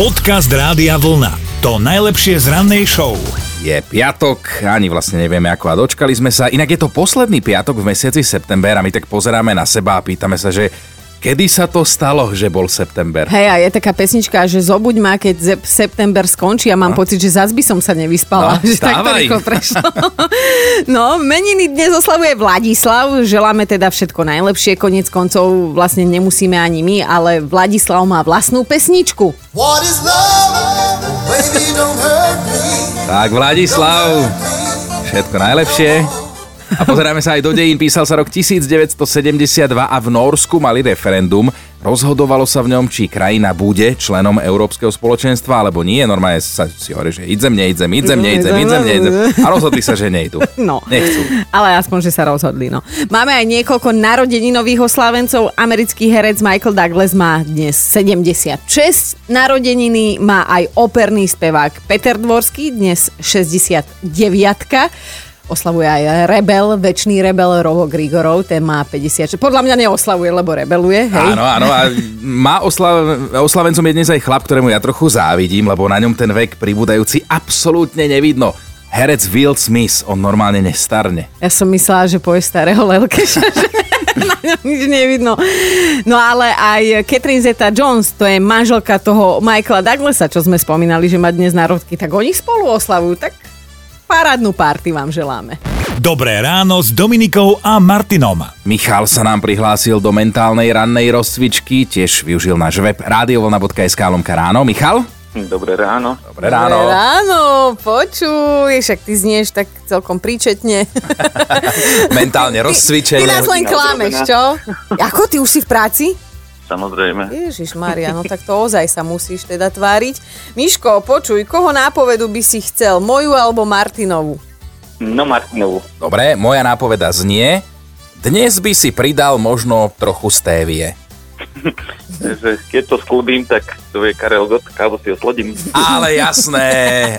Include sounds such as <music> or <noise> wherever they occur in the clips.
Podcast Rádia Vlna. To najlepšie z rannej show. Je piatok, ani vlastne nevieme ako a dočkali sme sa. Inak je to posledný piatok v mesiaci september a my tak pozeráme na seba a pýtame sa, že Kedy sa to stalo, že bol september? Hej, a je taká pesnička, že zobuď ma, keď september skončí a mám no. pocit, že zas by som sa nevyspala. No, <laughs> že tak to rýchlo prešlo. <laughs> no, meniny dnes oslavuje Vladislav. Želáme teda všetko najlepšie. Konec koncov vlastne nemusíme ani my, ale Vladislav má vlastnú pesničku. What is love? Baby, don't hurt me. Tak, Vladislav, všetko najlepšie. A pozeráme sa aj do dejín. Písal sa rok 1972 a v Norsku mali referendum. Rozhodovalo sa v ňom, či krajina bude členom Európskeho spoločenstva, alebo nie. Normálne sa si hovorí, že idzem, neidzem, idzem, neidzem, idzem, neidzem. A rozhodli sa, že nejdu. <laughs> No. Nechcú. Ale aspoň, že sa rozhodli. No. Máme aj niekoľko narodeninových oslávencov. Americký herec Michael Douglas má dnes 76 narodeniny. Má aj operný spevák Peter Dvorský, dnes 69 oslavuje aj Rebel, väčší Rebel Rovo Grigorov, ten má 50. Podľa mňa neoslavuje, lebo rebeluje, hej? Áno, áno. A má oslav, oslavencom je dnes aj chlap, ktorému ja trochu závidím, lebo na ňom ten vek pribúdajúci absolútne nevidno. Herec Will Smith, on normálne nestarne. Ja som myslela, že poje starého Lelkeša, <laughs> na ňom nič nevidno. No ale aj Catherine Zeta-Jones, to je manželka toho Michaela Douglasa, čo sme spomínali, že má dnes narodky, tak oni spolu oslavujú, tak parádnu party vám želáme. Dobré ráno s Dominikou a Martinom. Michal sa nám prihlásil do mentálnej rannej rozcvičky, tiež využil náš web radiovolna.sk lomka ráno. Michal? Dobré ráno. Dobré ráno. Dobré ráno, počuj, však ty znieš tak celkom príčetne. <laughs> Mentálne Ty rozcvičený. nás len klameš, čo? Ako, ty už si v práci? Samozrejme. Ježiš Maria, no tak to ozaj sa musíš teda tváriť. Miško, počuj, koho nápovedu by si chcel, moju alebo Martinovu? No Martinovu. Dobre, moja nápoveda znie, dnes by si pridal možno trochu stévie. <laughs> Takže keď to sklubím, tak to je Karel Gott, kávo si oslodím. Ale jasné,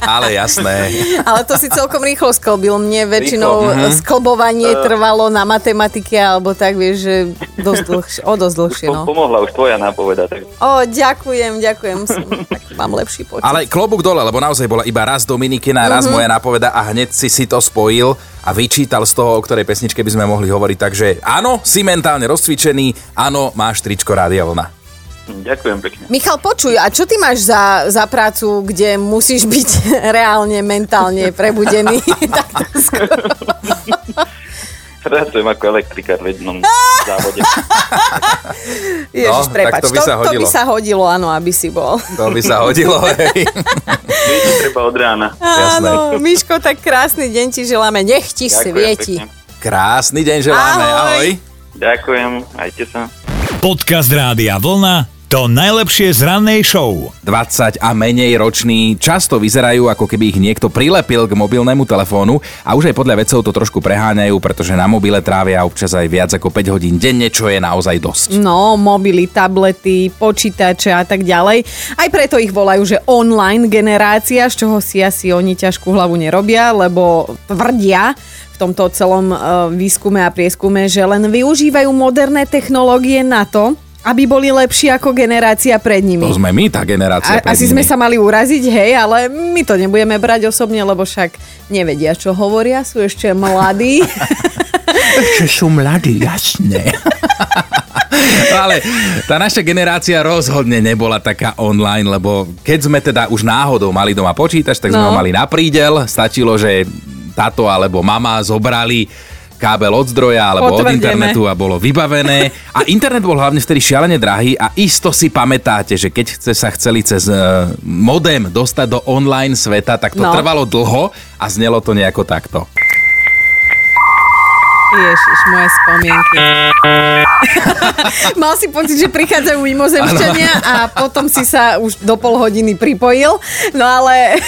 ale jasné. Ale to si celkom rýchlo sklbil. Mne väčšinou Rýchlo, mhm. sklbovanie trvalo na matematike alebo tak, vieš, že dosť dlhšie, o dosť dlhšie, no. pomohla už tvoja nápoveda. Tak O, ďakujem, ďakujem. Som- Tak mám lepší počet. Ale klobúk dole, lebo naozaj bola iba raz Dominikina, raz moja nápoveda a hneď si si to spojil a vyčítal z toho, o ktorej pesničke by sme mohli hovoriť. Takže áno, si mentálne rozcvičený, áno, máš tričko Rádia Vlna. Ďakujem pekne. Michal, počuj, a čo ty máš za, za prácu, kde musíš byť <laughs> reálne, mentálne prebudený? <laughs> Pracujem ako elektrikár v jednom <laughs> závode. Ježiš, No, prepáč, tak to by to, sa to by hodilo. sa hodilo, áno, aby si bol. To by sa hodilo, hej. Viete, treba od rána. Jasné. Áno, Miško, tak krásny deň ti želáme, nech ti Ďakujem svieti. pekne. Krásny deň želáme, Ahoj. ahoj. Ďakujem, ajte sa. Podcast Rádia Vlna. To najlepšie z rannej show. 20 a menej roční často vyzerajú, ako keby ich niekto prilepil k mobilnému telefónu a už aj podľa vedcov to trošku preháňajú, pretože na mobile trávia občas aj viac ako 5 hodín denne, čo je naozaj dosť. No, mobily, tablety, počítače a tak ďalej. Aj preto ich volajú, že online generácia, z čoho si asi oni ťažkú hlavu nerobia, lebo tvrdia tomto celom e, výskume a prieskume, že len využívajú moderné technológie na to, aby boli lepší ako generácia pred nimi. To sme my, tá generácia A, pred asi nimi. sme sa mali uraziť, hej, ale my to nebudeme brať osobne, lebo však nevedia, čo hovoria, sú ešte mladí. <laughs> Že sú mladí, jasné. <laughs> Ale tá naša generácia rozhodne nebola taká online, lebo keď sme teda už náhodou mali doma počítač, tak sme ho No. mali na prídel, stačilo, že táto alebo mama zobrali kábel od zdroja alebo od Potvrdené. internetu a bolo vybavené. A internet bol hlavne vtedy šialene drahý a isto si pamätáte, že keď ste sa chceli cez e, modem dostať do online sveta, tak to No. trvalo dlho a znelo to nejako takto. Ježiš, moje spomienky. <laughs> Mal si pocit, že prichádzajú mimozemšťania a potom si sa už do pol hodiny pripojil. No ale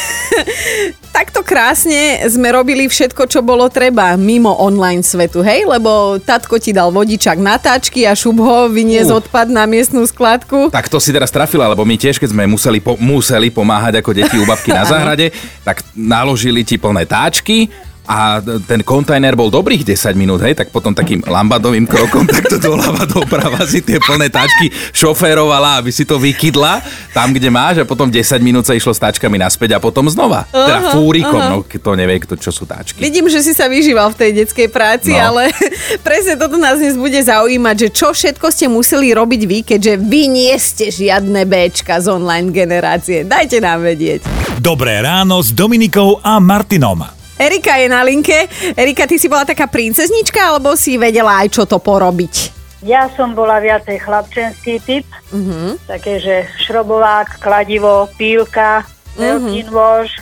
<laughs> takto krásne sme robili všetko, čo bolo treba mimo online svetu, hej? Lebo tatko ti dal vodičak natáčky a šup ho vyniesť Uh. odpad na miestnú skladku. Tak to si teraz trafila, lebo my tiež, keď sme museli, po, museli pomáhať ako deti u babky na <laughs> záhrade, tak naložili ti plné táčky, a ten kontajner bol dobrých 10 minút, hej, tak potom takým lambadovým krokom <laughs> takto doľava doprava si tie plné tačky šoférovala, aby si to vykydla tam, kde máš a potom 10 minút sa išlo s tačkami naspäť a potom znova. Teda fúrikom, no kto nevie, kto, čo sú tačky. Vidím, že si sa vyžíval v tej detskej práci, No. ale <laughs> presne toto nás dnes bude zaujímať, že čo všetko ste museli robiť vy, keďže vy nie ste žiadne Bčka z online generácie. Dajte nám vedieť. Dobré ráno s Dominikou a Martinom. Erika je na linke. Erika, ty si bola taká princeznička, alebo si vedela aj čo to porobiť? Ja som bola viacej chlapčenský typ, uh-huh. také, že šrobovák, kladivo, pílka, veľký nôž.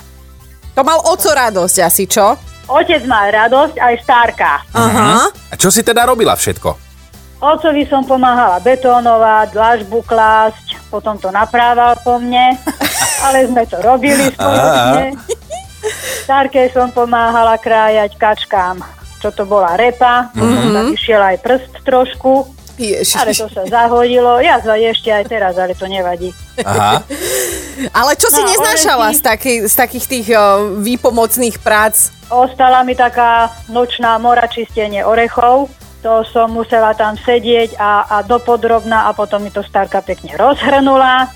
To mal oco radosť asi, čo? Otec mal radosť, aj stárka. Aha. A čo si teda robila všetko? Otcovi som pomáhala betónovať, dlažbu klásť, potom to naprával po mne, <laughs> ale sme to robili spoločne. Stárke som pomáhala krájať kačkám, čo to bola repa, potom tam išiel aj prst trošku, ale Ježiš. to sa zahodilo. Ja za ešte aj teraz, ale to nevadí. Aha. <laughs> Ale čo si No, neznášala orechy. z, taký, z takých tých o, výpomocných prác? Ostala mi taká nočná mora čistenie orechov. To som musela tam sedieť a, a dopodrobná a potom mi to starka pekne rozhrnula.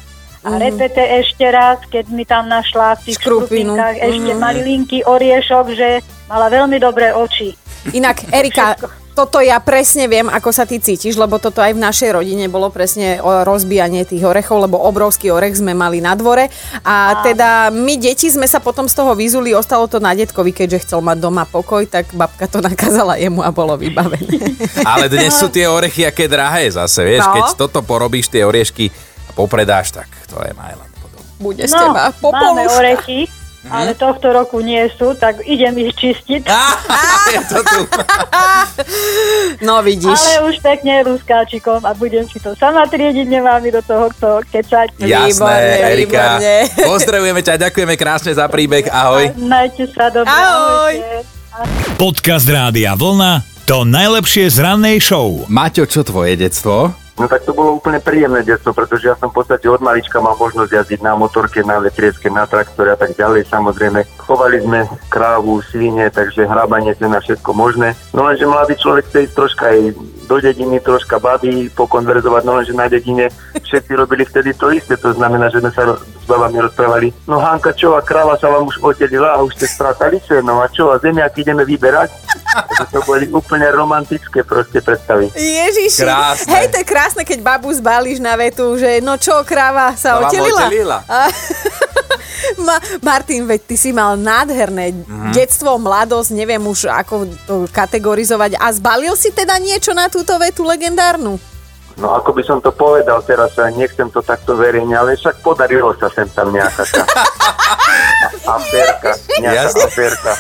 A repete ešte raz, keď mi tam našla v tých Škrupinu. škrupinkách ešte malilinký oriešok, že mala veľmi dobré oči. Inak, <laughs> Erika, toto ja presne viem, ako sa ty cítiš, lebo toto aj v našej rodine bolo presne o rozbijanie tých orechov, lebo obrovský orech sme mali na dvore. A teda my deti sme sa potom z toho vyzuli, ostalo to na detkovi, keďže chcel mať doma pokoj, tak babka to nakázala jemu a bolo vybavené. Ale dnes sú <laughs> tie orechy aké drahé zase, vieš, No. keď toto porobíš, tie oriešky a popredáš, tak to je Majland potom. Bude z No, teba máme popoluška. orechy, ale tohto roku nie sú, tak idem ich čistiť. <laughs> je to tu. No vidíš. Ale už pekne ruskáčikom a budem si to sama triediť, nemám mi do toho kto kecať. Jasné, Výborne, Erika. výborne. Pozdravujeme ťa, ďakujeme krásne za príbeh, ahoj. Majte sa dobre. Ahoj. Podcast Rádia Vlna to najlepšie z rannej show. Maťo, čo tvoje detstvo? No tak to bolo úplne príjemné detstvo, pretože ja som v podstate od malička mal možnosť jazdiť na motorke, na elektrické, na traktore a tak ďalej. Samozrejme, chovali sme krávu, svine, takže hrábanie sa na všetko možné. No lenže mladý človek chce ísť troška aj do dediny, troška baví, pokonverzovať, no lenže na dedine všetci robili vtedy to isté, to znamená, že sme sa s babami rozprávali, no Hanka, čo a kráva sa vám už otelila a už ste strátali seno a čo a zemiaky ideme vyberať? To boli úplne romantické proste predstavy. Ježiši. Krásne. Hej, to je krásne, keď babu zbalíš na vetu, že no čo, kráva sa otelila. otelila. A, Ma, Martin, veď ty si mal nádherné Mhm. detstvo, mladosť, neviem už ako to kategorizovať. A zbalil si teda niečo na túto vetu legendárnu? No ako by som to povedal teraz, nechcem to takto verejne, ale však podarilo sa sem tam nejaká tá <laughs> aférka, nejaká Jasne. aférka.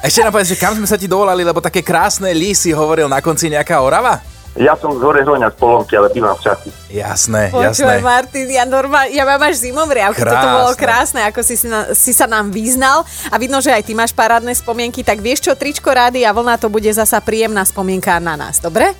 Ešte nám povedz, že kam sme sa ti dovolali, lebo také krásne lísy hovoril na konci nejaká orava? Ja som z hore Hroňa z Polomky, ale bývam v časti. Jasné, Počúvaj, jasné. Martin, ja, normál, ja mám až zimomriavky. Toto bolo krásne, ako si, si, na, si sa nám vyznal. A vidno, že aj ty máš parádne spomienky. Tak vieš čo, tričko rády a vlna to bude zasa príjemná spomienka na nás, dobre?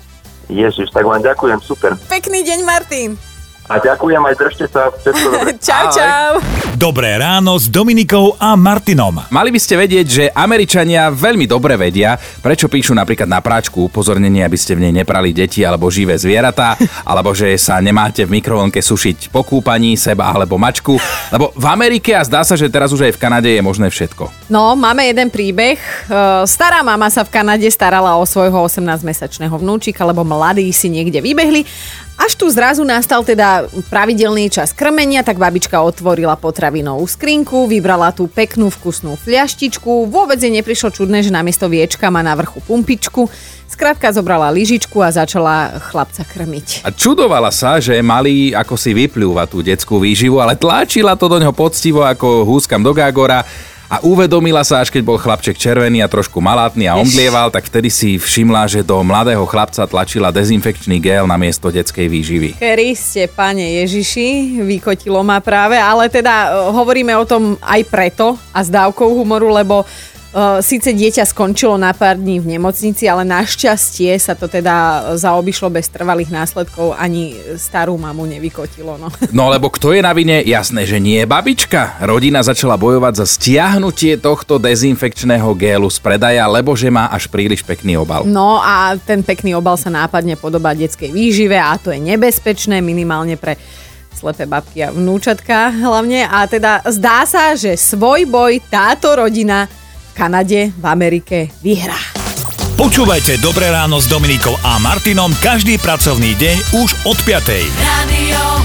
Ježiš, tak vám ďakujem, super. Pekný deň, Martin. A ďakujem aj držte sa, všetko dobre. <laughs> Čau, čau. Dobré ráno s Dominikou a Martinom. Mali by ste vedieť, že Američania veľmi dobre vedia, prečo píšu napríklad na práčku upozornenie, aby ste v nej neprali deti alebo živé zvieratá, <laughs> alebo že sa nemáte v mikrovlnke sušiť po kúpaní seba alebo mačku. Lebo v Amerike a zdá sa, že teraz už aj v Kanade je možné všetko. No, máme jeden príbeh. E, Stará mama sa v Kanade starala o svojho 18-mesačného vnúčika, lebo mladí si niekde vybehli. Až tu zrazu nastal teda pravidelný čas krmenia, tak babička otvorila potravinovú skrinku, vybrala tú peknú vkusnú fľaštičku, vôbec jej neprišlo čudné, že namiesto viečka má na vrchu pumpičku. Skrátka zobrala lyžičku a začala chlapca krmiť. A čudovala sa, že mali ako si vyplúva tú detskú výživu, ale tlačila to do ňoho poctivo ako húskam do Gágora a uvedomila sa, až keď bol chlapček červený a trošku malátny a omdlieval, tak vtedy si všimla, že do mladého chlapca tlačila dezinfekčný gel na miesto detskej výživy. Kriste, pane Ježiši, vykotilo ma práve, ale teda e, hovoríme o tom aj preto a s dávkou humoru, lebo Síce dieťa skončilo na pár dní v nemocnici, ale našťastie sa to teda zaobišlo bez trvalých následkov, ani starú mamu nevykotilo. No. No lebo kto je na vine? Jasné, že nie babička. Rodina začala bojovať za stiahnutie tohto dezinfekčného gélu z predaja, lebo že má až príliš pekný obal. no a ten pekný obal sa nápadne podobá detskej výžive a to je nebezpečné minimálne pre slepé babky a vnúčatka hlavne. A teda zdá sa, že svoj boj táto rodina Kanade, v Amerike vyhrá. Počúvajte Dobré ráno s Dominikou a Martinom každý pracovný deň už od 5. Radio.